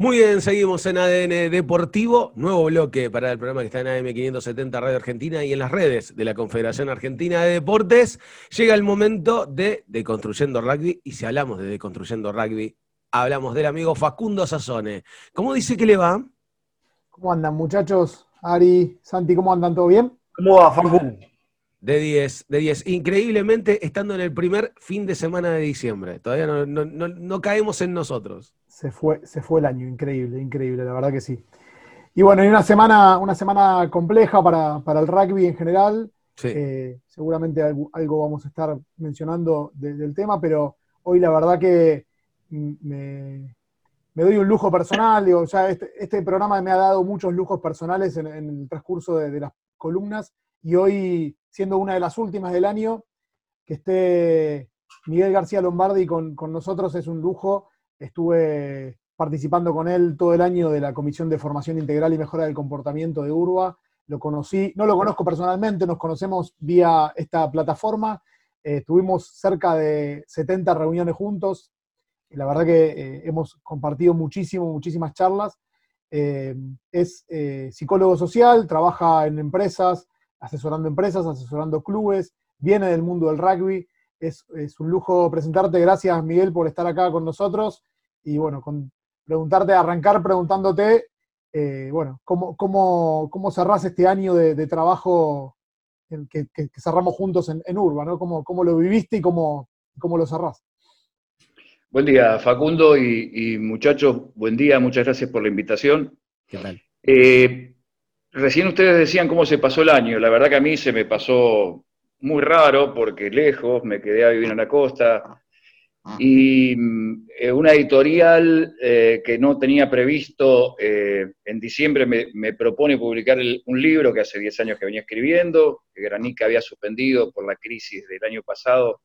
Muy bien, seguimos en ADN Deportivo, nuevo bloque para el programa que está en AM570 Radio Argentina y en las redes de la Confederación Argentina de Deportes. Llega el momento de Deconstruyendo Rugby y si hablamos de Deconstruyendo Rugby, hablamos del amigo Facundo Sazone. ¿Cómo dice que le va? ¿Cómo andan muchachos? Ari, Santi, ¿cómo andan? ¿Todo bien? ¿Cómo va, Facundo? De 10, de 10. Increíblemente estando en el primer fin de semana de diciembre. Todavía no caemos en nosotros se fue, se fue el año, increíble, increíble, la verdad que sí. Y bueno, hay una semana, una semana compleja para, el rugby en general. Eh, seguramente algo, vamos a estar mencionando del tema, pero hoy la verdad que me, doy un lujo personal. Digo, ya este, este, programa me ha dado muchos lujos personales en, el transcurso de, las columnas. Y hoy, siendo una de las últimas del año, que esté Miguel García Lombardi con, con nosotros es un lujo Estuve participando con él todo el año de la Comisión de Formación Integral y Mejora del Comportamiento de URBA. Lo conocí, no lo conozco personalmente, nos conocemos vía esta plataforma. Eh, tuvimos cerca de 70 reuniones juntos. La verdad que eh, hemos compartido muchísimo, muchísimas charlas. Eh, es psicólogo social, trabaja en empresas, asesorando empresas, asesorando clubes, viene del mundo del rugby. Es, es, un lujo presentarte. Gracias, Miguel, por estar acá con nosotros y bueno, con preguntarte, arrancar preguntándote, eh, bueno, ¿cómo, cómo, cómo, cerrás este año de, trabajo que, cerramos juntos en, Urba, ¿no? ¿Cómo, lo viviste y cómo, cómo lo cerrás? Buen día, Facundo y, muchachos, buen día, muchas gracias por la invitación. ¿Qué tal? Eh, recién ustedes decían cómo se pasó el año, la verdad que a mí se me pasó muy raro porque lejos, me quedé a vivir en la costa, y eh, una editorial eh, que no tenía previsto, eh, en diciembre me, propone publicar un libro que hace 10 años que venía escribiendo, que Granica había suspendido por la crisis del año pasado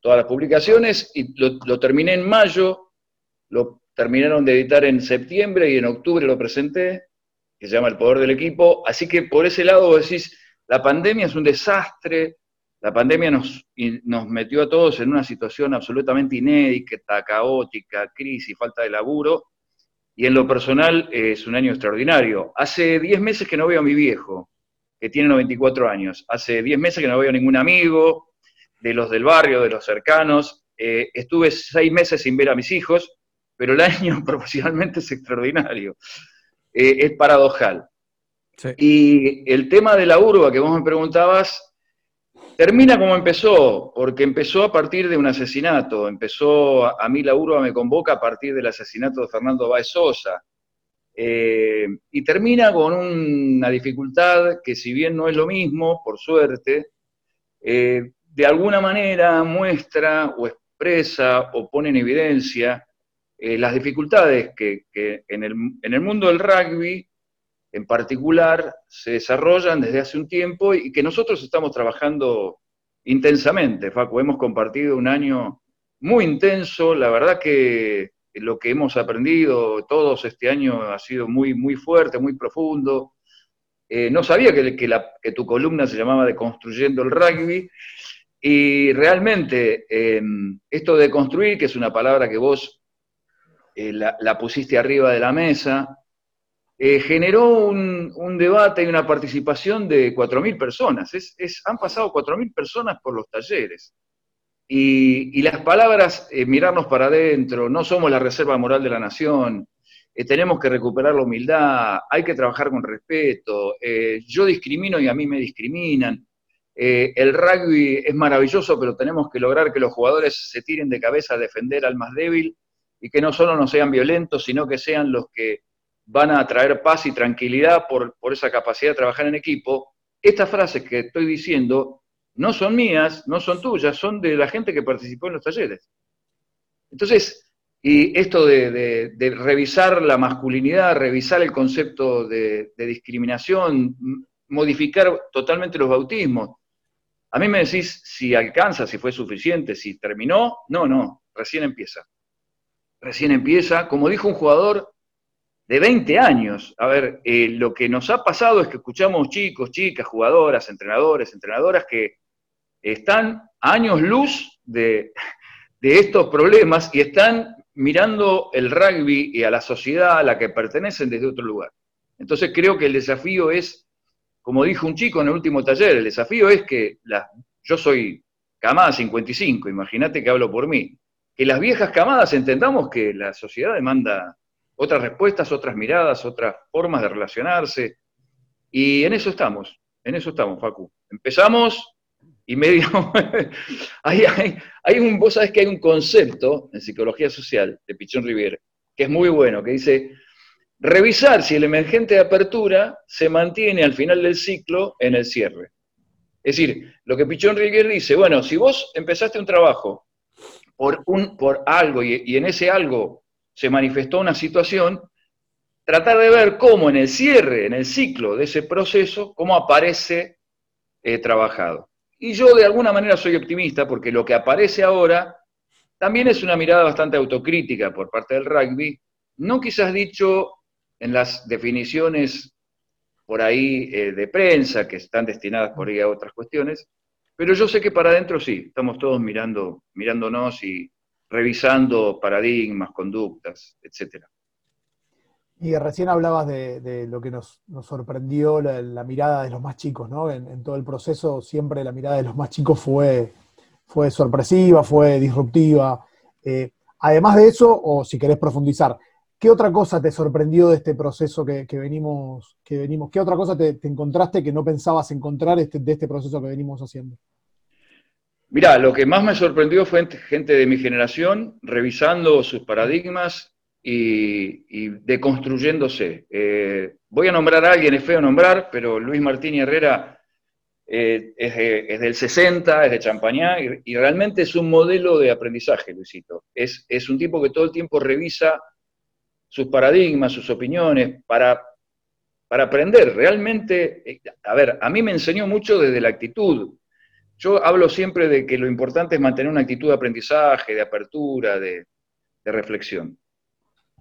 todas las publicaciones, y lo, terminé en mayo, lo terminaron de editar en septiembre y en octubre lo presenté, que se llama El Poder del Equipo, así que por ese lado decís, la pandemia es un desastre, la pandemia nos, nos metió a todos en una situación absolutamente inédita, caótica, crisis, falta de laburo, y en lo personal es un año extraordinario. Hace 10 meses que no veo a mi viejo, que tiene 94 años. Hace 10 meses que no veo a ningún amigo de los del barrio, de los cercanos. Eh, estuve 6 meses sin ver a mis hijos, pero el año profesionalmente es extraordinario. Eh, es paradojal. Y el tema de la urba que vos me preguntabas, Termina como empezó, porque empezó a partir de un asesinato. Empezó, a, mí la urba me convoca a partir del asesinato de Fernando Báez Sosa. Eh, y termina con una dificultad que si bien no es lo mismo, por suerte, eh, de alguna manera muestra o expresa o pone en evidencia eh, las dificultades que, en el mundo del rugby en particular se desarrollan desde hace un tiempo y que nosotros estamos trabajando intensamente, Facu. Hemos compartido un año muy intenso, la verdad que lo que hemos aprendido todos este año ha sido muy, muy fuerte, muy profundo. Eh, no sabía que, tu columna se llamaba De Construyendo el Rugby, y realmente em, esto de construir, que es una palabra que vos eh, la pusiste arriba de la mesa, eh, generó un, debate y una participación de 4.000 personas. Es, han pasado 4.000 personas por los talleres. Y, las palabras, eh, mirarnos para adentro, no somos la reserva moral de la nación, eh, tenemos que recuperar la humildad, hay que trabajar con respeto, yo discrimino y a mí me discriminan. el rugby es maravilloso, pero tenemos que lograr que los jugadores se tiren de cabeza a defender al más débil y que no solo no sean violentos, sino que sean los que van a traer paz y tranquilidad por, esa capacidad de trabajar en equipo, estas frases que estoy diciendo no son mías, no son tuyas, son de la gente que participó en los talleres. Entonces, y esto de, revisar la masculinidad, revisar el concepto de, discriminación, modificar totalmente los bautismos. A mí me decís si alcanza, si fue suficiente, si terminó. No, no, recién empieza. Recién empieza. Como dijo un jugador, de 20 años. A ver, eh, lo que nos ha pasado es que escuchamos chicos, chicas, jugadoras, entrenadores, entrenadoras que están a años luz de, estos problemas y están mirando el rugby y a la sociedad a la que pertenecen desde otro lugar. Entonces creo que el desafío es, como dijo un chico en el último taller, el desafío es que yo soy camada 55, imagínate que hablo por mí, que las viejas camadas entendamos que la sociedad demanda otras respuestas, otras miradas, otras formas de relacionarse, y en eso estamos, en eso estamos, Facu. Empezamos y medio... hay, hay, un, vos sabés que hay un concepto en psicología social de Pichón Rivier que es muy bueno, que dice, revisar si el emergente de apertura se mantiene al final del ciclo en el cierre. Es decir, lo que Pichón Rivier dice, bueno, si vos empezaste un trabajo por, un, por algo y, en ese algo se manifestó una situación, tratar de ver cómo en el cierre, en el ciclo de ese proceso, cómo aparece eh, trabajado. Y yo de alguna manera soy optimista porque lo que aparece ahora también es una mirada bastante autocrítica por parte del rugby, no quizás dicho en las definiciones por ahí eh, de prensa, que están destinadas por ahí a otras cuestiones, pero yo sé que para adentro sí, estamos todos mirando, mirándonos y revisando paradigmas, conductas, etcétera. Y recién hablabas de, lo que nos, sorprendió la, mirada de los más chicos, ¿no? En, todo el proceso siempre la mirada de los más chicos fue, fue sorpresiva, fue disruptiva. Eh, además de eso, o si querés profundizar, ¿qué otra cosa te sorprendió de este proceso que, venimos, que venimos? ¿Qué otra cosa te, encontraste que no pensabas encontrar este, de este proceso que venimos haciendo? Mirá, lo que más me sorprendió fue gente de mi generación revisando sus paradigmas y, deconstruyéndose. Eh, voy a nombrar a alguien, es feo nombrar, pero Luis Martín Herrera eh, es, del 60, es de Champañá, y, realmente es un modelo de aprendizaje, Luisito. Es, es un tipo que todo el tiempo revisa sus paradigmas, sus opiniones, para, para aprender. Realmente, eh, a ver, a mí me enseñó mucho desde la actitud. Yo hablo siempre de que lo importante es mantener una actitud de aprendizaje, de apertura, de reflexión.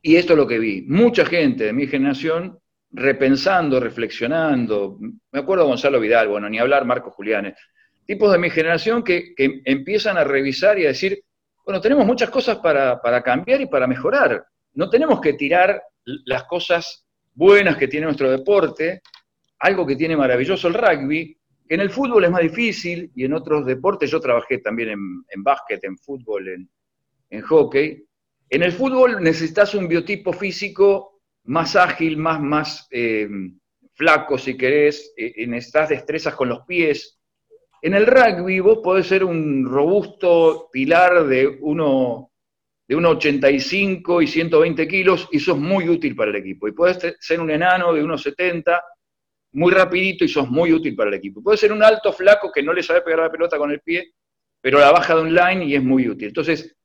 Y esto es lo que vi. Mucha gente de mi generación repensando, reflexionando. Me acuerdo Gonzalo Vidal, bueno, ni hablar Marco Julianes. Tipos de mi generación que, empiezan a revisar y a decir, bueno, tenemos muchas cosas para, cambiar y para mejorar. No tenemos que tirar las cosas buenas que tiene nuestro deporte, algo que tiene maravilloso el rugby, en el fútbol es más difícil y en otros deportes, yo trabajé también en, básquet, en fútbol, en, en hockey, en el fútbol necesitas un biotipo físico más ágil, más, más eh, flaco, si querés, eh, necesitas destrezas con los pies. En el rugby vos podés ser un robusto pilar de uno de 1,85 y 120 kilos y sos muy útil para el equipo. Y podés ser un enano de 1,70, muy rapidito y sos muy útil para el equipo. Puedes ser un alto flaco que no le sabe pegar la pelota con el pie, pero la baja de un line y es muy útil. Entonces,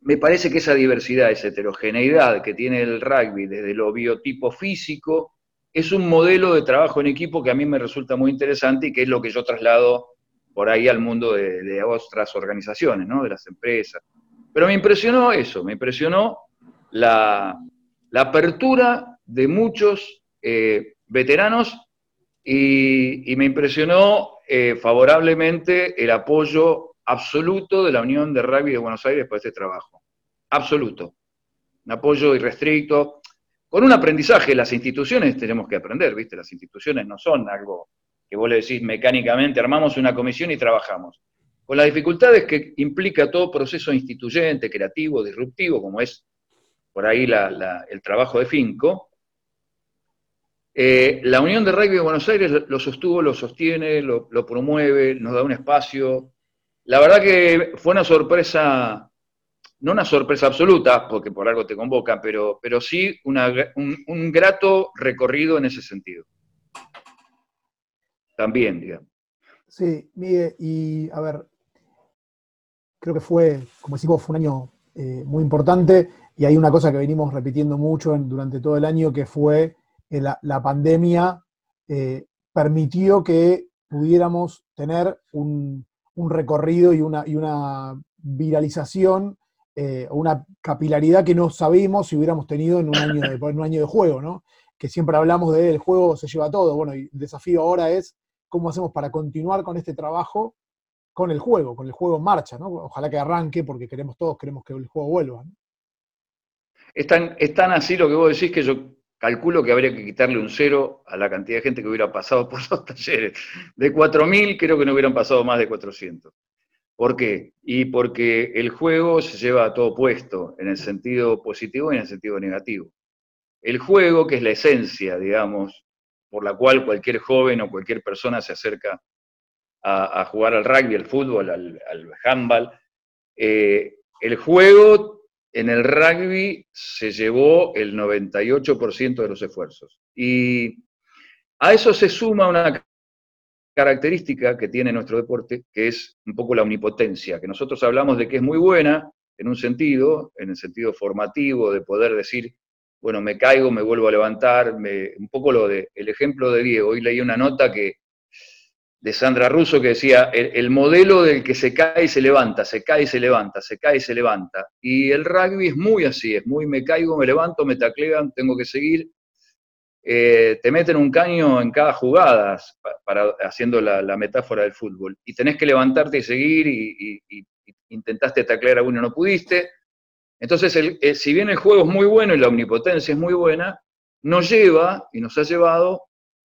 me parece que esa diversidad, esa heterogeneidad que tiene el rugby desde lo biotipo físico, es un modelo de trabajo en equipo que a mí me resulta muy interesante y que es lo que yo traslado por ahí al mundo de, otras organizaciones, ¿no? de las empresas. Pero me impresionó eso, me impresionó la, apertura de muchos eh, veteranos y, me impresionó eh, favorablemente el apoyo absoluto de la Unión de Rugby de Buenos Aires para este trabajo. Absoluto. Un apoyo irrestricto, con un aprendizaje. Las instituciones tenemos que aprender, ¿viste? Las instituciones no son algo que vos le decís mecánicamente, armamos una comisión y trabajamos. Con las dificultades que implica todo proceso instituyente, creativo, disruptivo, como es por ahí el trabajo de Finco, eh, la Unión de Rugby de Buenos Aires lo sostuvo, lo sostiene, lo promueve, nos da un espacio, la verdad que fue una sorpresa, no una sorpresa absoluta, porque por algo te convocan, pero, pero sí un, grato recorrido en ese sentido. También, digamos. Sí, Miguel, y a ver, creo que fue, como decimos, fue un año eh, muy importante y hay una cosa que venimos repitiendo mucho durante todo el año, que fue la, pandemia eh, permitió que pudiéramos tener un, un recorrido y una, y una viralización eh, una capilaridad que no sabemos si hubiéramos tenido en un año de, juego, ¿no? Que siempre hablamos de el juego se lleva todo. Bueno, y el desafío ahora es cómo hacemos para continuar con este trabajo con el juego, con el juego en marcha, ¿no? Ojalá que arranque, porque queremos todos, queremos que el juego vuelva. es tan, así lo que vos decís que yo calculo que habría que quitarle un cero a la cantidad de gente que hubiera pasado por los talleres. De 4.000 creo que no hubieran pasado más de 400. ¿Por qué? Y porque el juego se lleva a todo puesto, en el sentido positivo y en el sentido negativo. El juego, que es la esencia, digamos, por la cual cualquier joven o cualquier persona se acerca a, jugar al rugby, al fútbol, al, handball, eh, el juego en el rugby se llevó el 98% de los esfuerzos. Y a eso se suma una característica que tiene nuestro deporte, que es un poco la omnipotencia, que nosotros hablamos de que es muy buena en un sentido, en el sentido formativo, de poder decir, bueno, me caigo, me vuelvo a levantar, un poco lo de, el ejemplo de Diego. Hoy leí una nota que de Sandra Russo que decía, el, el, modelo del que se cae y se levanta, se cae y se levanta, se cae y se levanta. Y el rugby es muy así, es muy me caigo, me levanto, me taclean, tengo que seguir, eh, te meten un caño en cada jugada, para, haciendo la, metáfora del fútbol, y tenés que levantarte y seguir, y, intentaste taclear a uno no pudiste. Entonces, eh, si bien el juego es muy bueno y la omnipotencia es muy buena, nos lleva y nos ha llevado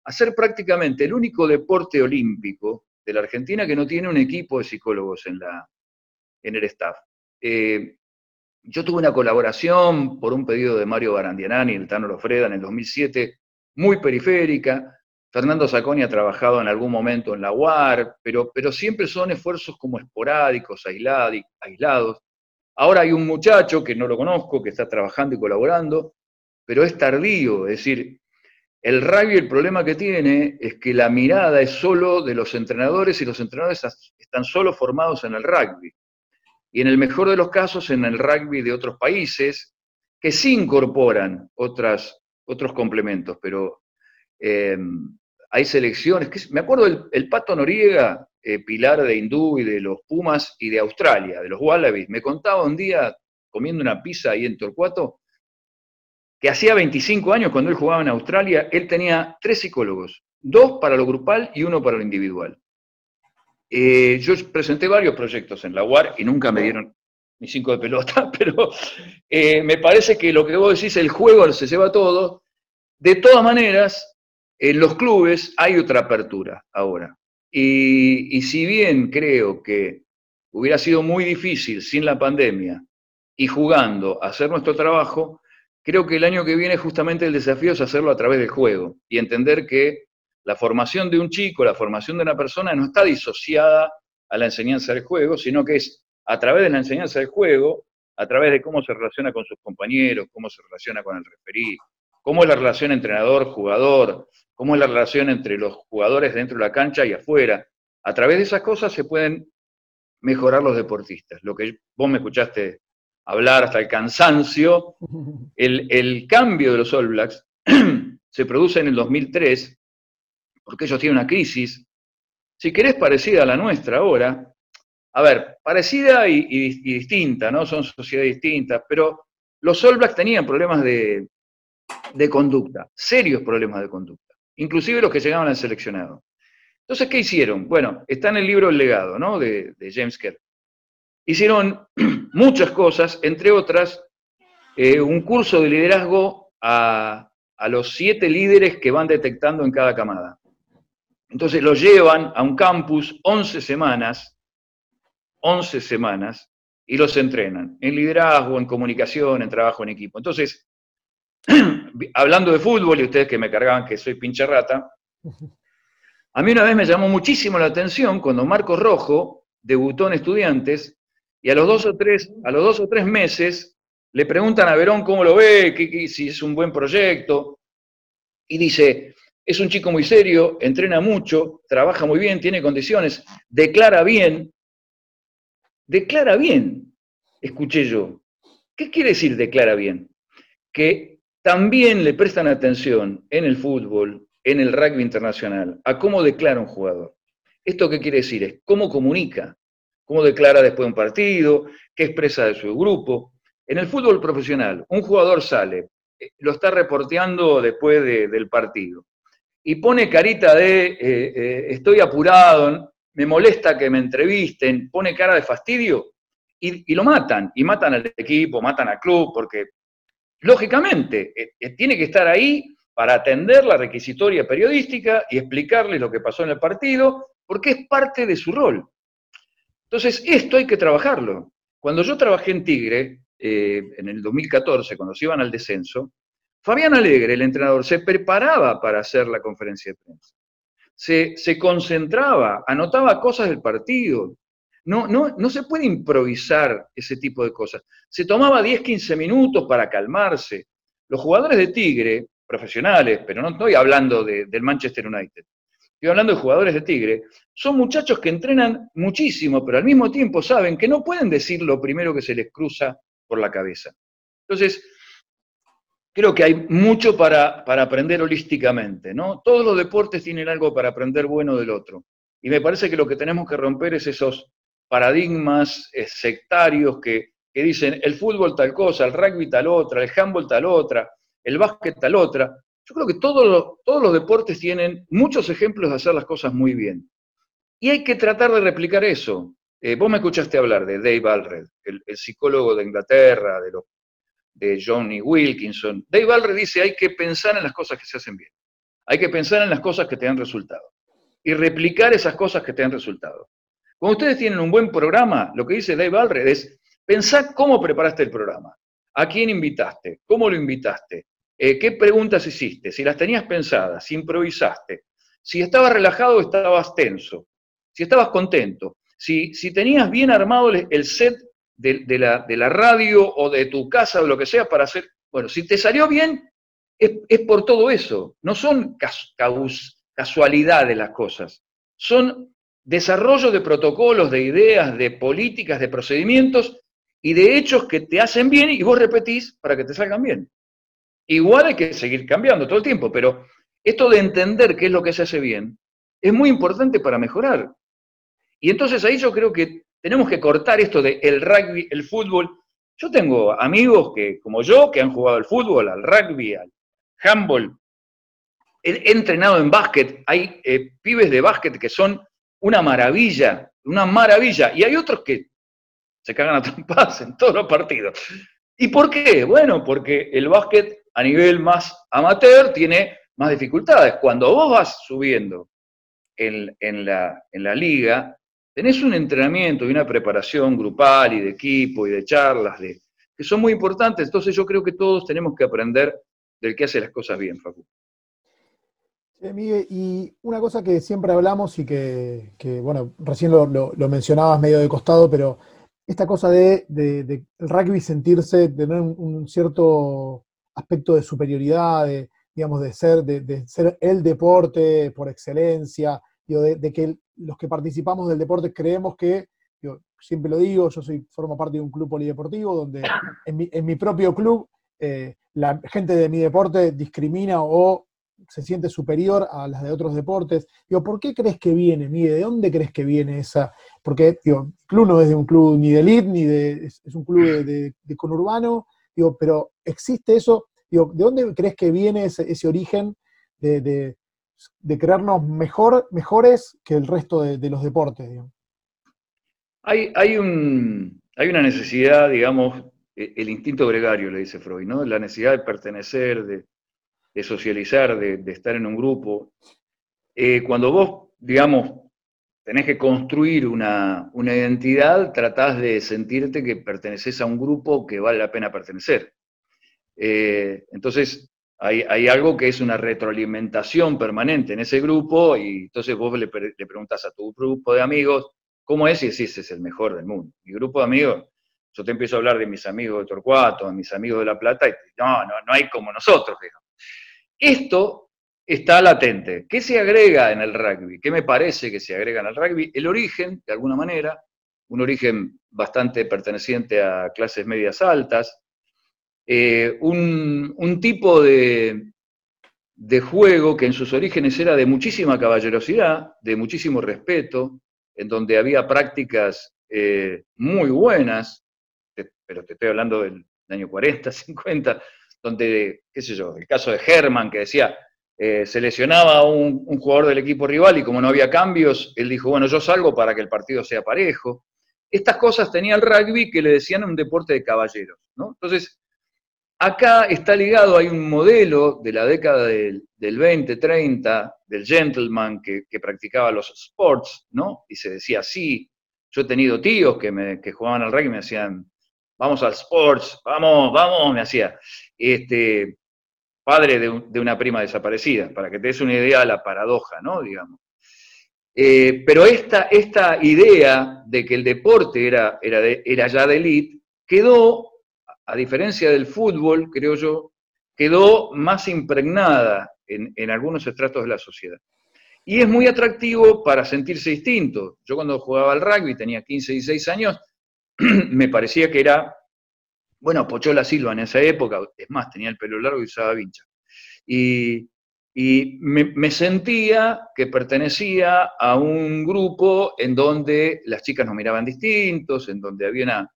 a ser prácticamente el único deporte olímpico de la Argentina que no tiene un equipo de psicólogos en, el staff. Eh, yo tuve una colaboración por un pedido de Mario Barandianani y el Tano Lofreda en el 2007, muy periférica. Fernando Saconi ha trabajado en algún momento en la UAR, pero, pero siempre son esfuerzos como esporádicos, aislados. Ahora hay un muchacho que no lo conozco, que está trabajando y colaborando, pero es tardío, es decir, el rugby el problema que tiene es que la mirada es solo de los entrenadores y los entrenadores están solo formados en el rugby. Y en el mejor de los casos en el rugby de otros países, que sí incorporan otras, otros complementos, pero em, hay selecciones, que, me acuerdo el, Pato Noriega, eh, pilar de Hindú y de los Pumas y de Australia, de los Wallabies, me contaba un día comiendo una pizza ahí en Torcuato, que hacía 25 años cuando él jugaba en Australia, él tenía tres psicólogos, dos para lo grupal y uno para lo individual. Eh, yo presenté varios proyectos en la UAR y nunca me dieron ni cinco de pelota, pero eh, me parece que lo que vos decís, el juego se lleva todo. De todas maneras, en los clubes hay otra apertura ahora. Y, y si bien creo que hubiera sido muy difícil sin la pandemia y jugando hacer nuestro trabajo, creo que el año que viene justamente el desafío es hacerlo a través del juego y entender que la formación de un chico, la formación de una persona no está disociada a la enseñanza del juego, sino que es a través de la enseñanza del juego, a través de cómo se relaciona con sus compañeros, cómo se relaciona con el referí, cómo es la relación entrenador-jugador, cómo es la relación entre los jugadores dentro de la cancha y afuera. A través de esas cosas se pueden mejorar los deportistas. Lo que vos me escuchaste hablar hasta el cansancio, el, cambio de los All Blacks se produce en el 2003 porque ellos tienen una crisis, si querés parecida a la nuestra ahora, a ver, parecida y, distinta, ¿no? Son sociedades distintas, pero los All Blacks tenían problemas de, conducta, serios problemas de conducta, inclusive los que llegaban al seleccionado. Entonces, ¿qué hicieron? Bueno, está en el libro El legado, ¿no? De, James Kerr. Hicieron muchas cosas, entre otras, eh, un curso de liderazgo a, a los siete líderes que van detectando en cada camada. Entonces lo llevan a un campus 11 semanas, 11 semanas, y los entrenan en liderazgo, en comunicación, en trabajo en equipo. Entonces, hablando de fútbol, y ustedes que me cargaban que soy pinche rata, a mí una vez me llamó muchísimo la atención cuando Marcos Rojo debutó en Estudiantes y a los dos o tres, a los dos o tres meses le preguntan a Verón cómo lo ve, si es un buen proyecto, y dice, es un chico muy serio, entrena mucho, trabaja muy bien, tiene condiciones, declara bien. Declara bien, escuché yo. ¿Qué quiere decir declara bien? Que también le prestan atención en el fútbol, en el rugby internacional, a cómo declara un jugador. ¿Esto qué quiere decir? Es cómo comunica, cómo declara después de un partido, qué expresa de su grupo. En el fútbol profesional, un jugador sale, eh, lo está reporteando después del partido y pone carita de eh, eh, estoy apurado, me molesta que me entrevisten, pone cara de fastidio y, lo matan, y matan al equipo, matan al club, porque lógicamente, tiene que estar ahí para atender la requisitoria periodística y explicarle lo que pasó en el partido, porque es parte de su rol. Entonces, esto hay que trabajarlo. Cuando yo trabajé en Tigre, en el 2014, cuando se iban al descenso, Fabián Alegre, el entrenador, se preparaba para hacer la conferencia de prensa. Se, se concentraba, anotaba cosas del partido, no, no, no se puede improvisar ese tipo de cosas. Se tomaba 10, 15 minutos para calmarse. Los jugadores de Tigre, profesionales, pero no estoy hablando del Manchester United, estoy hablando de jugadores de Tigre, son muchachos que entrenan muchísimo, pero al mismo tiempo saben que no pueden decir lo primero que se les cruza por la cabeza. Entonces, creo que hay mucho para, para aprender holísticamente, ¿no? Todos los deportes tienen algo para aprender bueno del otro. Y me parece que lo que tenemos que romper es esos paradigmas eh, sectarios que, dicen el fútbol tal cosa, el rugby tal otra, el handball tal otra, el básquet tal otra. Yo creo que todos los, deportes tienen muchos ejemplos de hacer las cosas muy bien. Y hay que tratar de replicar eso. Eh, vos me escuchaste hablar de Dave Alred, el, psicólogo de Inglaterra, de, de Johnny Wilkinson. Dave Alred dice hay que pensar en las cosas que se hacen bien. Hay que pensar en las cosas que te dan resultado. Y replicar esas cosas que te dan resultado. Cuando ustedes tienen un buen programa, lo que dice Dave Alred es, pensá cómo preparaste el programa, a quién invitaste, cómo lo invitaste, eh, qué preguntas hiciste, si las tenías pensadas, si improvisaste, si estabas relajado o estabas tenso, si estabas contento, si, si tenías bien armado el set de, la, de, la, radio o de tu casa o lo que sea para hacer, bueno, si te salió bien, es, por todo eso, no son casualidades las cosas, son desarrollo de protocolos, de ideas, de políticas, de procedimientos y de hechos que te hacen bien y vos repetís para que te salgan bien. Igual hay que seguir cambiando todo el tiempo, pero esto de entender qué es lo que se hace bien es muy importante para mejorar. Y entonces ahí yo creo que tenemos que cortar esto de el rugby, el fútbol. Yo tengo amigos que, como yo, que han jugado al fútbol, al rugby, al handball. He, entrenado en básquet. Hay eh, pibes de básquet que son una maravilla, una maravilla. Y hay otros que se cagan a trompadas en todos los partidos. ¿Y por qué? Bueno, porque el básquet a nivel más amateur tiene más dificultades. Cuando vos vas subiendo en, la, en la liga, tenés un entrenamiento y una preparación grupal y de equipo y de charlas de, que son muy importantes. Entonces yo creo que todos tenemos que aprender del que hace las cosas bien, Facu y una cosa que siempre hablamos y que, bueno, recién lo, mencionabas medio de costado, pero esta cosa de, el rugby sentirse, tener un, cierto aspecto de superioridad, de, digamos, de ser, de, ser el deporte por excelencia, de, que los que participamos del deporte creemos que, yo siempre lo digo, yo soy, formo parte de un club polideportivo donde en mi, propio club eh, la gente de mi deporte discrimina o se siente superior a las de otros deportes. Digo, ¿por qué crees que viene, Miguel? ¿De dónde crees que viene esa? Porque, digo, el club no es de un club ni de elite, ni de, es, un club de, conurbano, digo, pero existe eso, ¿de dónde crees que viene ese, origen de, creernos mejor, mejores que el resto de, los deportes? Hay, hay, un, hay una necesidad, digamos, e, el instinto gregario, le dice Freud, ¿no? La necesidad de pertenecer, de, de socializar, de, estar en un grupo. Eh, cuando vos, digamos, tenés que construir una, identidad, tratás de sentirte que perteneces a un grupo que vale la pena pertenecer. Eh, entonces, hay, algo que es una retroalimentación permanente en ese grupo y entonces vos le, preguntas a tu grupo de amigos, ¿cómo es? Y decís, es el mejor del mundo. Mi grupo de amigos, yo te empiezo a hablar de mis amigos de Torcuato, de mis amigos de La Plata, y no, no, no hay como nosotros. Esto está latente. ¿Qué se agrega en el rugby? ¿Qué me parece que se agrega en el rugby? El origen, de alguna manera, un origen bastante perteneciente a clases medias altas, eh, un, tipo de, de juego que en sus orígenes era de muchísima caballerosidad, de muchísimo respeto, en donde había prácticas eh, muy buenas, pero te estoy hablando del año 40, 50, donde, qué sé yo, el caso de Herman, que decía, eh, se lesionaba un, jugador del equipo rival y como no había cambios, él dijo, bueno, yo salgo para que el partido sea parejo. Estas cosas tenía el rugby que le decían un deporte de caballeros, ¿no? Entonces, acá está ligado, hay un modelo de la década del, 20, 30, del gentleman que, practicaba los sports, ¿no? Y se decía así. Yo he tenido tíos que, me, que jugaban al rugby y me decían, vamos al sports, vamos, vamos, me hacía. Este, padre de, una prima desaparecida, para que te des una idea de la paradoja, ¿no? Digamos. Eh, pero esta, esta idea de que el deporte era, era, era ya de élite quedó, a diferencia del fútbol, creo yo, quedó más impregnada en, algunos estratos de la sociedad. Y es muy atractivo para sentirse distinto. Yo cuando jugaba al rugby, tenía 15, 16 años, me parecía que era, bueno, Pochola Silva en esa época, es más, tenía el pelo largo y usaba vincha. Y, me, sentía que pertenecía a un grupo en donde las chicas nos miraban distintos, en donde había una,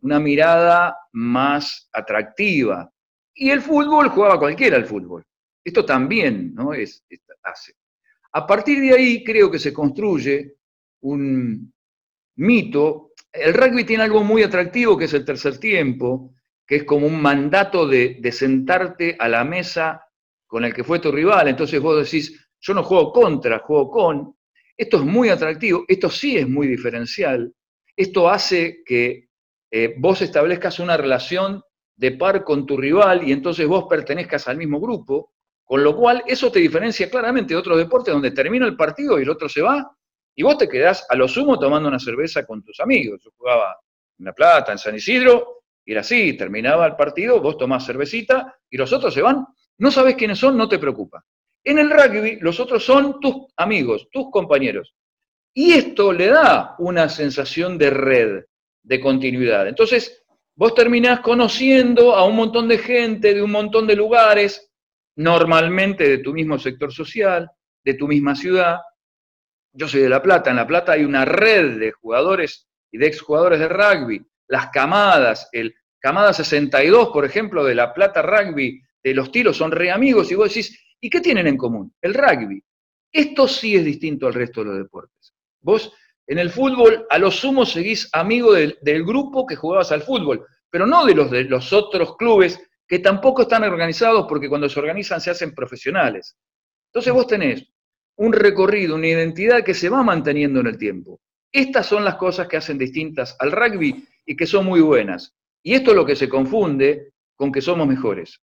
mirada más atractiva. Y el fútbol jugaba cualquiera al fútbol. Esto también ¿no? es, hace. A partir de ahí creo que se construye un mito el rugby tiene algo muy atractivo que es el tercer tiempo, que es como un mandato de, sentarte a la mesa con el que fue tu rival. Entonces vos decís, yo no juego contra, juego con. Esto es muy atractivo, esto sí es muy diferencial. Esto hace que eh, vos establezcas una relación de par con tu rival y entonces vos pertenezcas al mismo grupo, con lo cual eso te diferencia claramente de otros deportes donde termina el partido y el otro se va y vos te quedás a lo sumo tomando una cerveza con tus amigos. Yo jugaba en La Plata, en San Isidro, y era así, terminaba el partido, vos tomás cervecita y los otros se van. No sabes quiénes son, no te preocupa. En el rugby, los otros son tus amigos, tus compañeros. Y esto le da una sensación de red, de continuidad. Entonces, vos terminás conociendo a un montón de gente de un montón de lugares, normalmente de tu mismo sector social, de tu misma ciudad, yo soy de La Plata, en La Plata hay una red de jugadores y de exjugadores de rugby, las camadas, el camada 62, por ejemplo, de La Plata Rugby, de los tiros, son re amigos, y vos decís, ¿y qué tienen en común? El rugby. Esto sí es distinto al resto de los deportes. Vos en el fútbol a lo sumo seguís amigo del, del grupo que jugabas al fútbol, pero no de los de los otros clubes que tampoco están organizados porque cuando se organizan se hacen profesionales. Entonces vos tenés un recorrido, una identidad que se va manteniendo en el tiempo. Estas son las cosas que hacen distintas al rugby y que son muy buenas. Y esto es lo que se confunde con que somos mejores.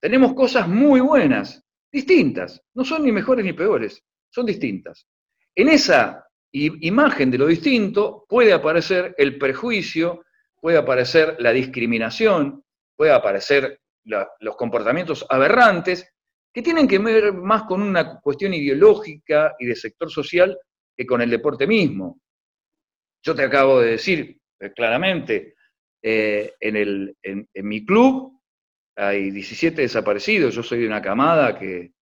Tenemos cosas muy buenas, distintas. No son ni mejores ni peores, son distintas. En esa imagen de lo distinto puede aparecer el prejuicio, puede aparecer la discriminación, puede aparecer los comportamientos aberrantes que tienen que ver más con una cuestión ideológica y de sector social que con el deporte mismo. Yo te acabo de decir eh, claramente, eh, en, mi club hay 17 desaparecidos, yo soy de una camada que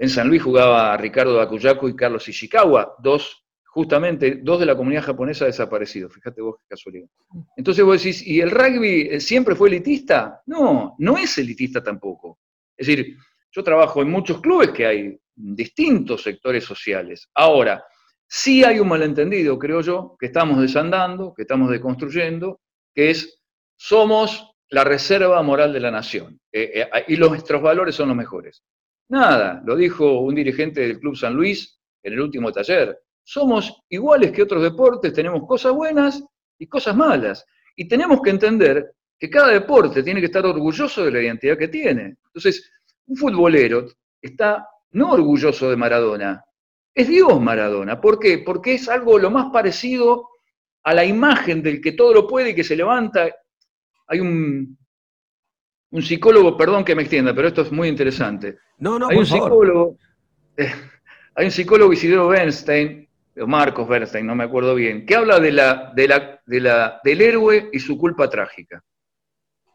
en San Luis jugaba Ricardo Akuyaku y Carlos Ishikawa, dos, justamente, dos de la comunidad japonesa desaparecidos, fíjate vos qué casualidad. Entonces vos decís, ¿y el rugby eh, siempre fue elitista? No, no es elitista tampoco. Es decir, yo trabajo en muchos clubes que hay distintos sectores sociales. Ahora, sí hay un malentendido, creo yo, que estamos desandando, que estamos deconstruyendo, que es somos la reserva moral de la nación eh, eh, y nuestros valores son los mejores. Nada, lo dijo un dirigente del Club San Luis en el último taller. Somos iguales que otros deportes, tenemos cosas buenas y cosas malas. Y tenemos que entender que cada deporte tiene que estar orgulloso de la identidad que tiene. Entonces, un futbolero está no orgulloso de Maradona, es Dios Maradona. ¿Por qué? Porque es algo lo más parecido a la imagen del que todo lo puede y que se levanta. Hay un, un psicólogo, perdón que me extienda, pero esto es muy interesante. No, no, hay un psicólogo, eh, hay un psicólogo Isidro Bernstein, o Marcos Bernstein, no me acuerdo bien, que habla de la, de la, de la, del héroe y su culpa trágica.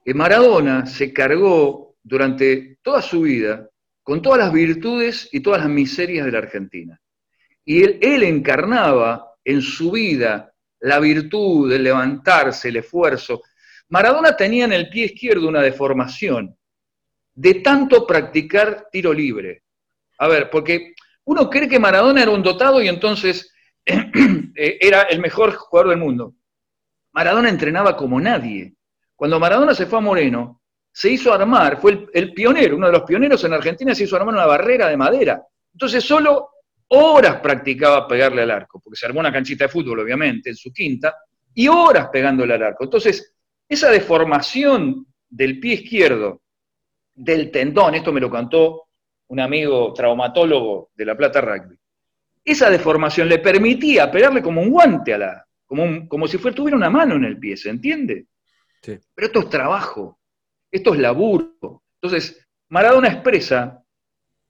Que Maradona se cargó durante toda su vida con todas las virtudes y todas las miserias de la Argentina. Y él, encarnaba en su vida la virtud, el levantarse, el esfuerzo. Maradona tenía en el pie izquierdo una deformación de tanto practicar tiro libre. A ver, porque uno cree que Maradona era un dotado y entonces eh, era el mejor jugador del mundo. Maradona entrenaba como nadie. Cuando Maradona se fue a Moreno, se hizo armar, fue el, pionero, uno de los pioneros en Argentina, se hizo armar una barrera de madera. Entonces solo horas practicaba pegarle al arco, porque se armó una canchita de fútbol, obviamente, en su quinta, y horas pegándole al arco. Entonces, esa deformación del pie izquierdo, del tendón, esto me lo contó un amigo traumatólogo de La Plata Rugby, esa deformación le permitía pegarle como un guante a la, como, como si fuera, tuviera una mano en el pie, ¿se entiende? Sí. Pero esto es trabajo, esto es laburo. Entonces, Maradona expresa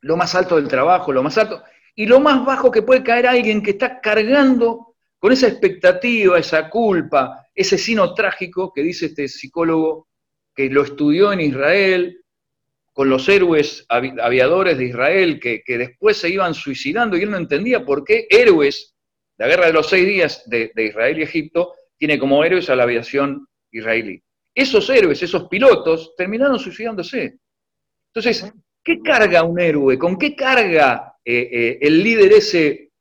lo más alto del trabajo, lo más alto, y lo más bajo que puede caer alguien que está cargando con esa expectativa, esa culpa, ese sino trágico que dice este psicólogo que lo estudió en Israel, con los héroes aviadores de Israel que, después se iban suicidando y él no entendía por qué héroes, la guerra de los seis días de, de Israel y Egipto, tiene como héroes a la aviación israelí. Esos héroes, esos pilotos, terminaron suicidándose. Entonces, ¿qué carga un héroe? ¿Con qué carga eh, eh, el líder ese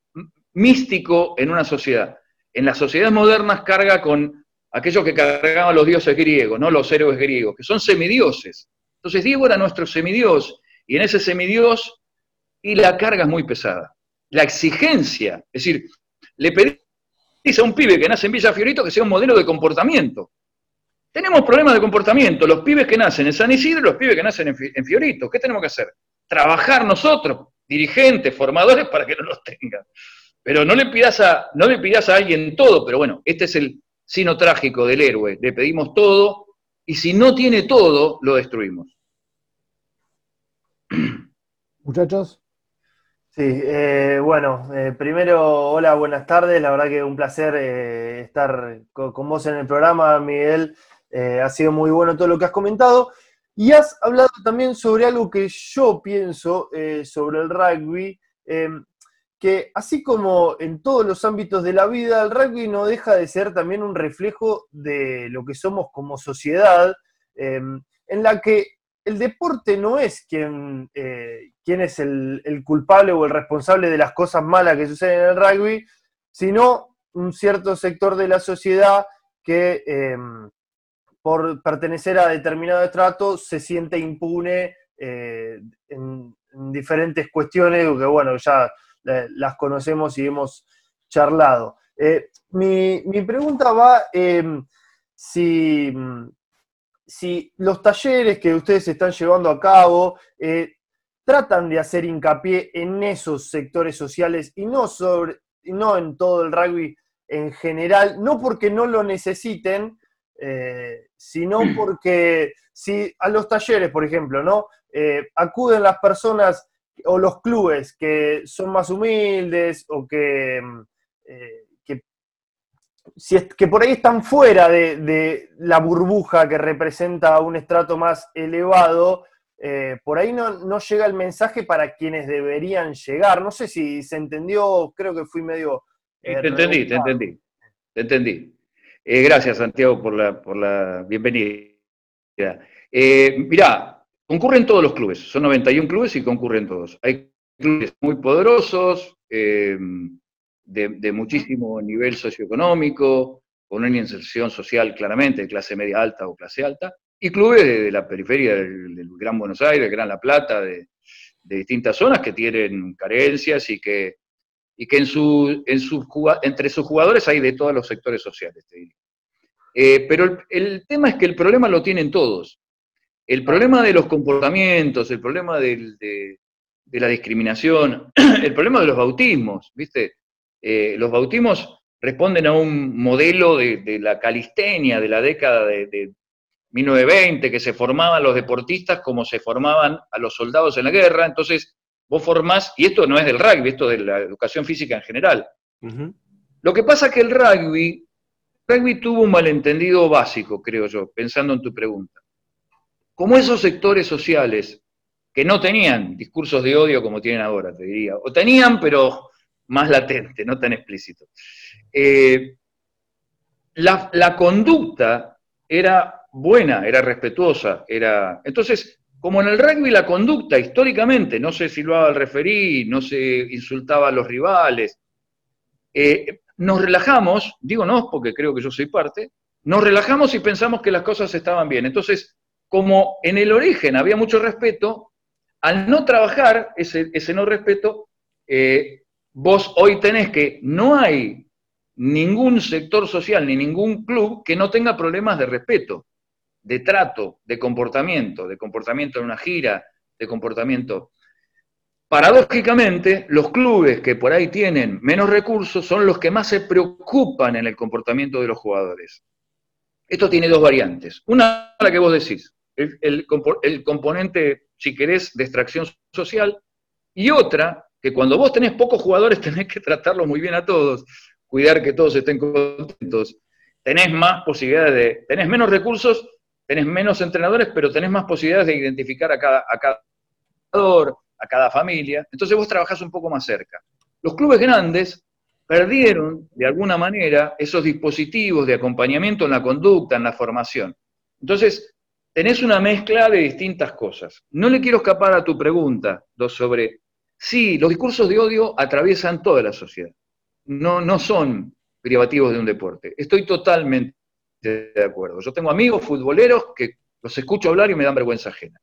místico en una sociedad. En las sociedades modernas carga con aquellos que cargaban los dioses griegos, no los héroes griegos, que son semidioses. Entonces Diego era nuestro semidios, y en ese semidios, y la carga es muy pesada. La exigencia, es decir, le pedís a un pibe que nace en Villa Fiorito que sea un modelo de comportamiento. Tenemos problemas de comportamiento, los pibes que nacen en San Isidro los pibes que nacen en Fiorito. ¿Qué tenemos que hacer? Trabajar nosotros, dirigentes, formadores, para que no los tengan. Pero no le pidas a, no le pidas a alguien todo, pero bueno, este es el sino trágico del héroe. Le pedimos todo, y si no tiene todo, lo destruimos. Muchachos. Sí, eh, bueno, eh, primero, hola, buenas tardes. La verdad que un placer eh, estar con, con, vos en el programa, Miguel. ha sido muy bueno todo lo que has comentado. Y has hablado también sobre algo que yo pienso eh, sobre el rugby, em, que así como en todos los ámbitos de la vida, el rugby no deja de ser también un reflejo de lo que somos como sociedad, em, en la que el deporte no es quien, eh, es el, culpable o el responsable de las cosas malas que suceden en el rugby, sino un cierto sector de la sociedad que em, por pertenecer a determinado estrato se siente impune eh, en, diferentes cuestiones que, bueno, ya las conocemos y hemos charlado. Eh, mi, pregunta va em, si, si, los talleres que ustedes están llevando a cabo tratan de hacer hincapié en esos sectores sociales y no, sobre, no en todo el rugby en general, no porque no lo necesiten, eh, sino porque si a los talleres, por ejemplo, ¿no? Eh, acuden las personas o los clubes que son más humildes o que, mm, eh, si es, que por ahí están fuera de, la burbuja que representa un estrato más elevado, por ahí no, no, llega el mensaje para quienes deberían llegar. No sé si se entendió, creo que fui medio... te entendí, te entendí, te entendí. Eh, gracias, Santiago, por la, por la bienvenida. Eh, mirá, concurren todos los clubes, son 91 clubes y concurren todos. Hay clubes muy poderosos, eh, de, muchísimo nivel socioeconómico, con una inserción social claramente, de clase media alta o clase alta, y clubes de, la periferia del, Gran Buenos Aires, Gran La Plata, de, distintas zonas que tienen carencias y que y que en su, en entre sus jugadores hay de todos los sectores sociales, eh, pero el, tema es que el problema lo tienen todos. El problema de los comportamientos, el problema de, la discriminación, el problema de los bautismos, ¿viste? Eh, los bautismos responden a un modelo de, la calistenia de la década de, 1920, que se formaban los deportistas como se formaban a los soldados en la guerra, entonces vos formás, y esto no es del rugby, esto es de la educación física en general. Lo que pasa es que el rugby, rugby tuvo un malentendido básico, creo yo, pensando en tu pregunta. Como esos sectores sociales que no tenían discursos de odio como tienen ahora, te diría, o tenían, pero más latente, no tan explícito. Eh, la, conducta era buena, era respetuosa, era... Entonces, como en el rugby la conducta históricamente no se silbaba al referí, no se insultaba a los rivales, eh, nos relajamos, digo no porque creo que yo soy parte, nos relajamos y pensamos que las cosas estaban bien. Entonces, como en el origen había mucho respeto, al no trabajar ese, no respeto, eh, vos hoy tenés que no hay ningún sector social ni ningún club que no tenga problemas de respeto, de trato, de comportamiento, de comportamiento en una gira, de comportamiento. Paradójicamente, los clubes que por ahí tienen menos recursos son los que más se preocupan en el comportamiento de los jugadores. Esto tiene dos variantes. Una, la que vos decís, el, componente, si querés, de extracción social, y otra, que cuando vos tenés pocos jugadores tenés que tratarlos muy bien a todos, cuidar que todos estén contentos, tenés más posibilidades de, tenés menos recursos, tenés menos entrenadores, pero tenés más posibilidades de identificar a cada, a cada jugador, a cada familia, entonces vos trabajás un poco más cerca. Los clubes grandes perdieron, de alguna manera, esos dispositivos de acompañamiento en la conducta, en la formación. Entonces, tenés una mezcla de distintas cosas. No le quiero escapar a tu pregunta sobre, sí, los discursos de odio atraviesan toda la sociedad. No, no son privativos de un deporte. Estoy totalmente de acuerdo. Yo tengo amigos futboleros que los escucho hablar y me dan vergüenza ajena.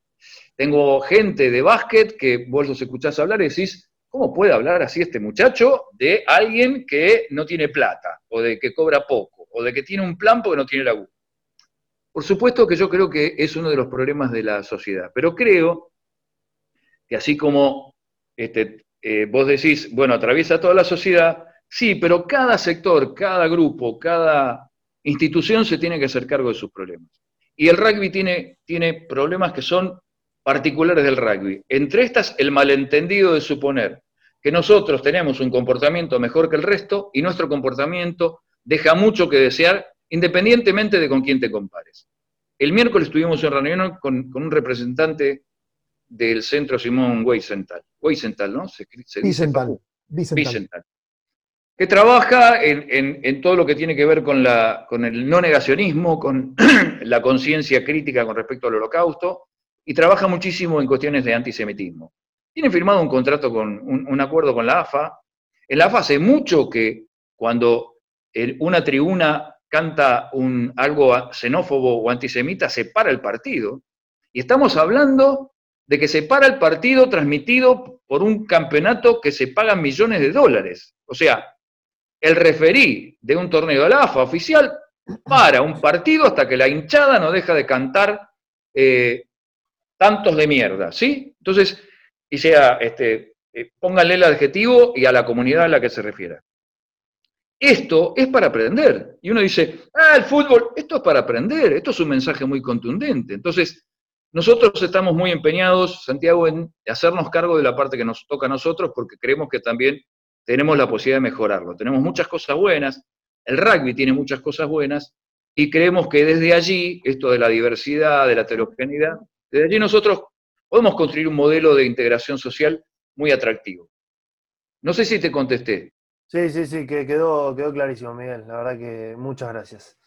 Tengo gente de básquet que vos los escuchás hablar y decís, ¿cómo puede hablar así este muchacho de alguien que no tiene plata, o de que cobra poco, o de que tiene un plan porque no tiene la U? Por supuesto que yo creo que es uno de los problemas de la sociedad, pero creo que así como este, eh, vos decís, bueno, atraviesa toda la sociedad, sí, pero cada sector, cada grupo, cada institución se tiene que hacer cargo de sus problemas. Y el rugby tiene, tiene problemas que son particulares del rugby. Entre estas, el malentendido de suponer que nosotros tenemos un comportamiento mejor que el resto y nuestro comportamiento deja mucho que desear independientemente de con quién te compares. El miércoles estuvimos en reunión con, un representante del centro Simón Weisenthal. Weisenthal, ¿no? Se, Que trabaja en, todo lo que tiene que ver con, la, con el no negacionismo, con la conciencia crítica con respecto al holocausto, y trabaja muchísimo en cuestiones de antisemitismo. Tiene firmado un contrato con un, acuerdo con la AFA. En la AFA hace mucho que cuando una tribuna canta un, algo xenófobo o antisemita, se para el partido. Y estamos hablando de que se para el partido transmitido por un campeonato que se paga millones de dólares. O sea, el referí de un torneo de la AFA oficial para un partido hasta que la hinchada no deja de cantar eh, tantos de mierda, ¿sí? Entonces, y sea, este, eh, póngale el adjetivo y a la comunidad a la que se refiera. Esto es para aprender. Y uno dice, ah, el fútbol, esto es para aprender, esto es un mensaje muy contundente. Entonces, nosotros estamos muy empeñados, Santiago, en hacernos cargo de la parte que nos toca a nosotros, porque creemos que también tenemos la posibilidad de mejorarlo. Tenemos muchas cosas buenas, el rugby tiene muchas cosas buenas, y creemos que desde allí, esto de la diversidad, de la heterogeneidad, desde allí nosotros podemos construir un modelo de integración social muy atractivo. No sé si te contesté. Sí, sí, sí, que quedó, quedó clarísimo, Miguel. La verdad que muchas gracias.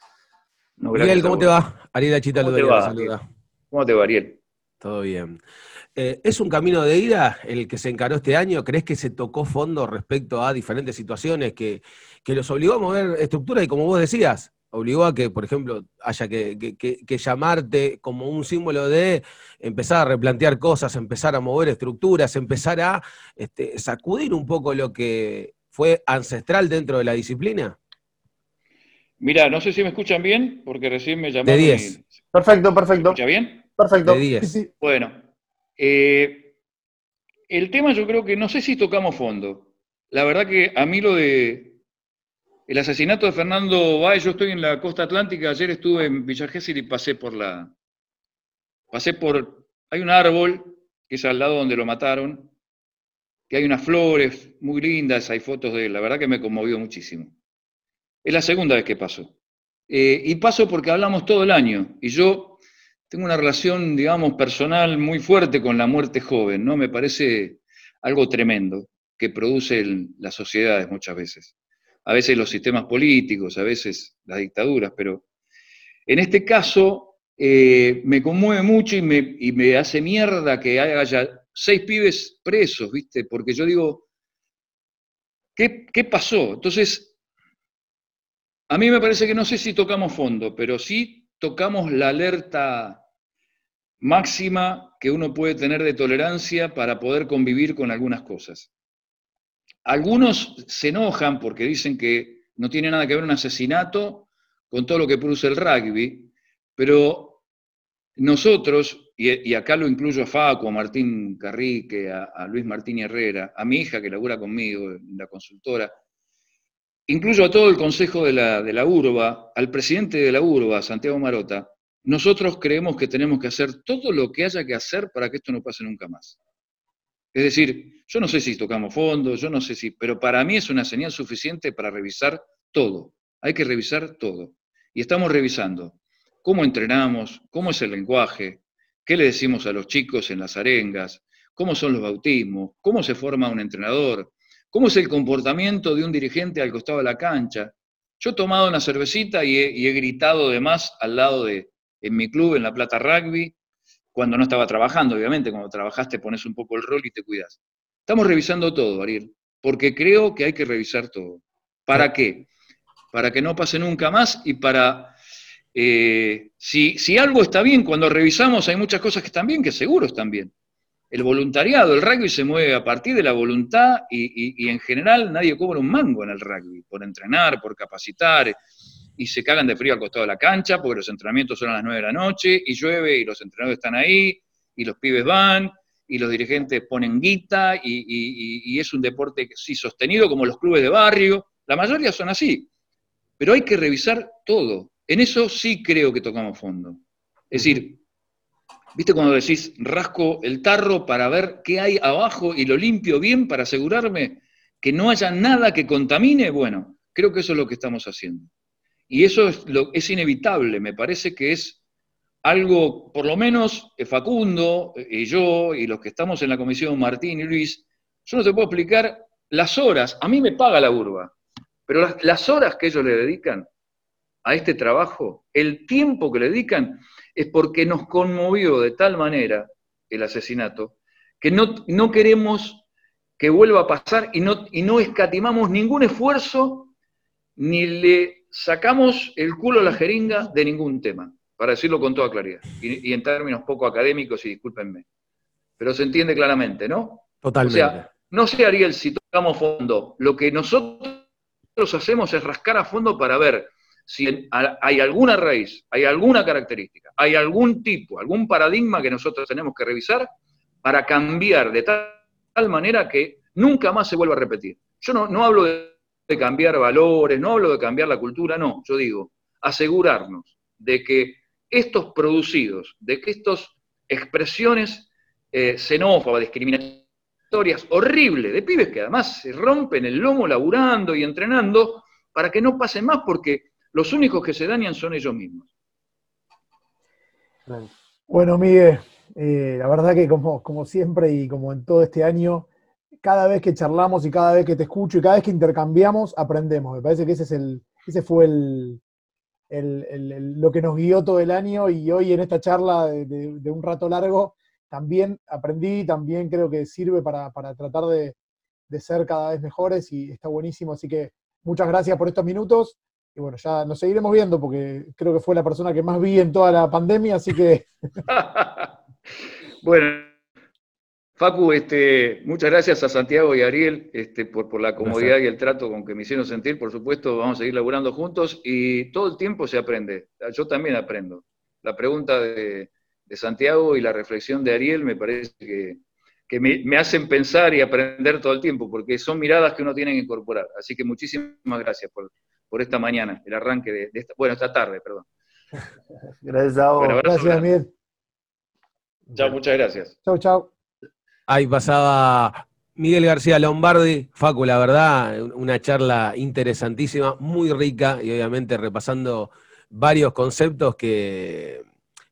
Miguel, ¿cómo te va? Ariel Achita ¿Cómo te va? ¿Cómo te va, Ariel? Todo bien. Eh, ¿Es un camino de ida el que se encaró este año? ¿Crees que se tocó fondo respecto a diferentes situaciones que, que los obligó a mover estructuras y como vos decías, obligó a que, por ejemplo, haya que, llamarte como un símbolo de empezar a replantear cosas, empezar a mover estructuras, empezar a este, sacudir un poco lo que fue ancestral dentro de la disciplina? Mira, no sé si me escuchan bien, porque recién me llamaron. De 10. Perfecto, perfecto. ¿Me escucha bien? Perfecto. De 10. Bueno, eh, el tema yo creo que no sé si tocamos fondo. La verdad que a mí lo de el asesinato de Fernando Báez, yo estoy en la costa atlántica, ayer estuve en Villa y pasé por la... Pasé por... Hay un árbol que es al lado donde lo mataron, que hay unas flores muy lindas, hay fotos de él, la verdad que me conmovió muchísimo. Es la segunda vez que paso. Eh, y paso porque hablamos todo el año, y yo tengo una relación, digamos, personal muy fuerte con la muerte joven, ¿no? Me parece algo tremendo que produce las sociedades muchas veces a veces los sistemas políticos, a veces las dictaduras, pero en este caso eh, me conmueve mucho y me, hace mierda que haya seis pibes presos, ¿viste? Porque yo digo, ¿qué, ¿qué pasó? Entonces, a mí me parece que no sé si tocamos fondo, pero sí tocamos la alerta máxima que uno puede tener de tolerancia para poder convivir con algunas cosas. Algunos se enojan porque dicen que no tiene nada que ver un asesinato con todo lo que produce el rugby, pero nosotros, y, acá lo incluyo a Facu, a Martín Carrique, a, Luis Martín Herrera, a mi hija que labura conmigo, la consultora, incluyo a todo el consejo de la, de la URBA, al presidente de la URBA, Santiago Marota, nosotros creemos que tenemos que hacer todo lo que haya que hacer para que esto no pase nunca más. Es decir, yo no sé si tocamos fondo, yo no sé si, pero para mí es una señal suficiente para revisar todo. Hay que revisar todo. Y estamos revisando cómo entrenamos, cómo es el lenguaje, qué le decimos a los chicos en las arengas, cómo son los bautismos, cómo se forma un entrenador, cómo es el comportamiento de un dirigente al costado de la cancha. Yo he tomado una cervecita y he, gritado de más al lado de, en mi club, en La Plata Rugby, cuando no estaba trabajando, obviamente, cuando trabajaste pones un poco el rol y te cuidas. Estamos revisando todo, Ariel, porque creo que hay que revisar todo. ¿Para qué? Para que no pase nunca más y para... Eh, si, algo está bien, cuando revisamos hay muchas cosas que están bien, que seguro están bien. El voluntariado, el rugby se mueve a partir de la voluntad y, y en general nadie cobra un mango en el rugby, por entrenar, por capacitar y se cagan de frío al costado de la cancha porque los entrenamientos son a las 9 de la noche y llueve y los entrenadores están ahí y los pibes van y los dirigentes ponen guita y, es un deporte sí sostenido como los clubes de barrio. La mayoría son así. Pero hay que revisar todo. En eso sí creo que tocamos fondo. Es decir, ¿viste cuando decís rasco el tarro para ver qué hay abajo y lo limpio bien para asegurarme que no haya nada que contamine? Bueno, creo que eso es lo que estamos haciendo. Y eso es, lo, es inevitable, me parece que es algo, por lo menos Facundo eh, y yo y los que estamos en la comisión, Martín y Luis, yo no te puedo explicar las horas, a mí me paga la urba, pero las, horas que ellos le dedican a este trabajo, el tiempo que le dedican, es porque nos conmovió de tal manera el asesinato que no, no queremos que vuelva a pasar y no, y no escatimamos ningún esfuerzo ni le sacamos el culo a la jeringa de ningún tema, para decirlo con toda claridad, y, en términos poco académicos, y discúlpenme. Pero se entiende claramente, ¿no? Totalmente. O sea, no sé, Ariel, si tocamos fondo. Lo que nosotros hacemos es rascar a fondo para ver si hay alguna raíz, hay alguna característica, hay algún tipo, algún paradigma que nosotros tenemos que revisar para cambiar de tal manera que nunca más se vuelva a repetir. Yo no, hablo de de cambiar valores, no hablo de cambiar la cultura, no, yo digo, asegurarnos de que estos producidos, de que estas expresiones eh, xenófobas, discriminatorias, horribles, de pibes que además se rompen el lomo laburando y entrenando, para que no pase más, porque los únicos que se dañan son ellos mismos. Bueno, Miguel, eh, la verdad que como, como siempre y como en todo este año, cada vez que charlamos y cada vez que te escucho y cada vez que intercambiamos, aprendemos. Me parece que ese, es el, ese fue el, lo que nos guió todo el año y hoy en esta charla de, un rato largo también aprendí, también creo que sirve para, tratar de, ser cada vez mejores y está buenísimo. Así que muchas gracias por estos minutos y bueno, ya nos seguiremos viendo porque creo que fue la persona que más vi en toda la pandemia, así que... bueno. Facu, este, muchas gracias a Santiago y a Ariel este, por, la comodidad y el trato con que me hicieron sentir. Por supuesto, vamos a seguir laburando juntos y todo el tiempo se aprende. Yo también aprendo. La pregunta de, Santiago y la reflexión de Ariel me parece que, me, hacen pensar y aprender todo el tiempo, porque son miradas que uno tiene que incorporar. Así que muchísimas gracias por, esta mañana, el arranque de, esta, bueno, esta tarde, perdón. Gracias a vos. gracias, Ariel. Chao, muchas gracias. Chao, chao. Ahí pasaba Miguel García Lombardi, Facu, la verdad, una charla interesantísima, muy rica y obviamente repasando varios conceptos que,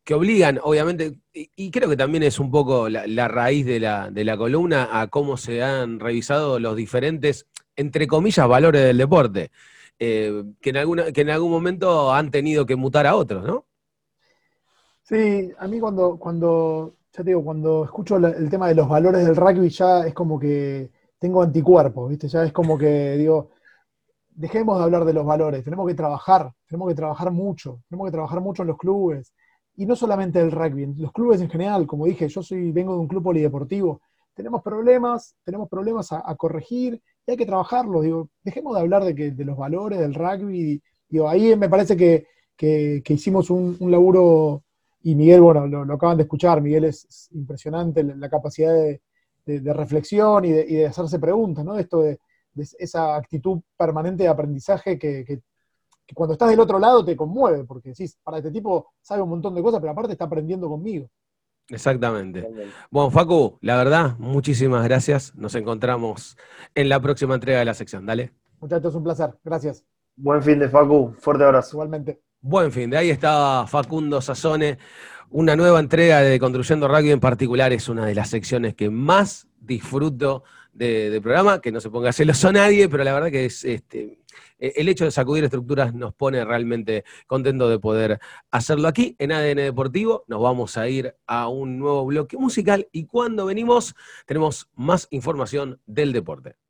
que obligan, obviamente, y, creo que también es un poco la, raíz de la, de la, columna a cómo se han revisado los diferentes, entre comillas, valores del deporte, eh, que, en que en algún momento han tenido que mutar a otros, ¿no? Sí, a mí cuando, cuando ya te digo, cuando escucho el tema de los valores del rugby ya es como que tengo anticuerpos, ¿viste? Ya es como que digo, dejemos de hablar de los valores, tenemos que trabajar, tenemos que trabajar mucho, tenemos que trabajar mucho en los clubes, y no solamente el rugby, los clubes en general, como dije, yo soy, vengo de un club polideportivo, tenemos problemas, tenemos problemas a, corregir y hay que trabajarlos. Digo, dejemos de hablar de, que, de los valores del rugby. Digo, ahí me parece que, hicimos un, laburo, y Miguel, bueno, lo, acaban de escuchar, Miguel es, impresionante la, capacidad de, reflexión y, de, hacerse preguntas, ¿no? Esto de, esa actitud permanente de aprendizaje que, cuando estás del otro lado te conmueve, porque decís, para este tipo sabe un montón de cosas, pero aparte está aprendiendo conmigo. Exactamente. Bueno, Facu, la verdad, muchísimas gracias. Nos encontramos en la próxima entrega de la sección. Dale. Muchachos, un placer. Gracias. Buen fin de Facu. Fuerte abrazo. Igualmente. Buen fin. De ahí estaba Facundo Sazone. Una nueva entrega de Construyendo Rugby en particular es una de las secciones que más disfruto de, programa, que no se ponga celoso a nadie, pero la verdad que es este, el hecho de sacudir estructuras nos pone realmente contento de poder hacerlo aquí en ADN Deportivo. Nos vamos a ir a un nuevo bloque musical y cuando venimos tenemos más información del deporte.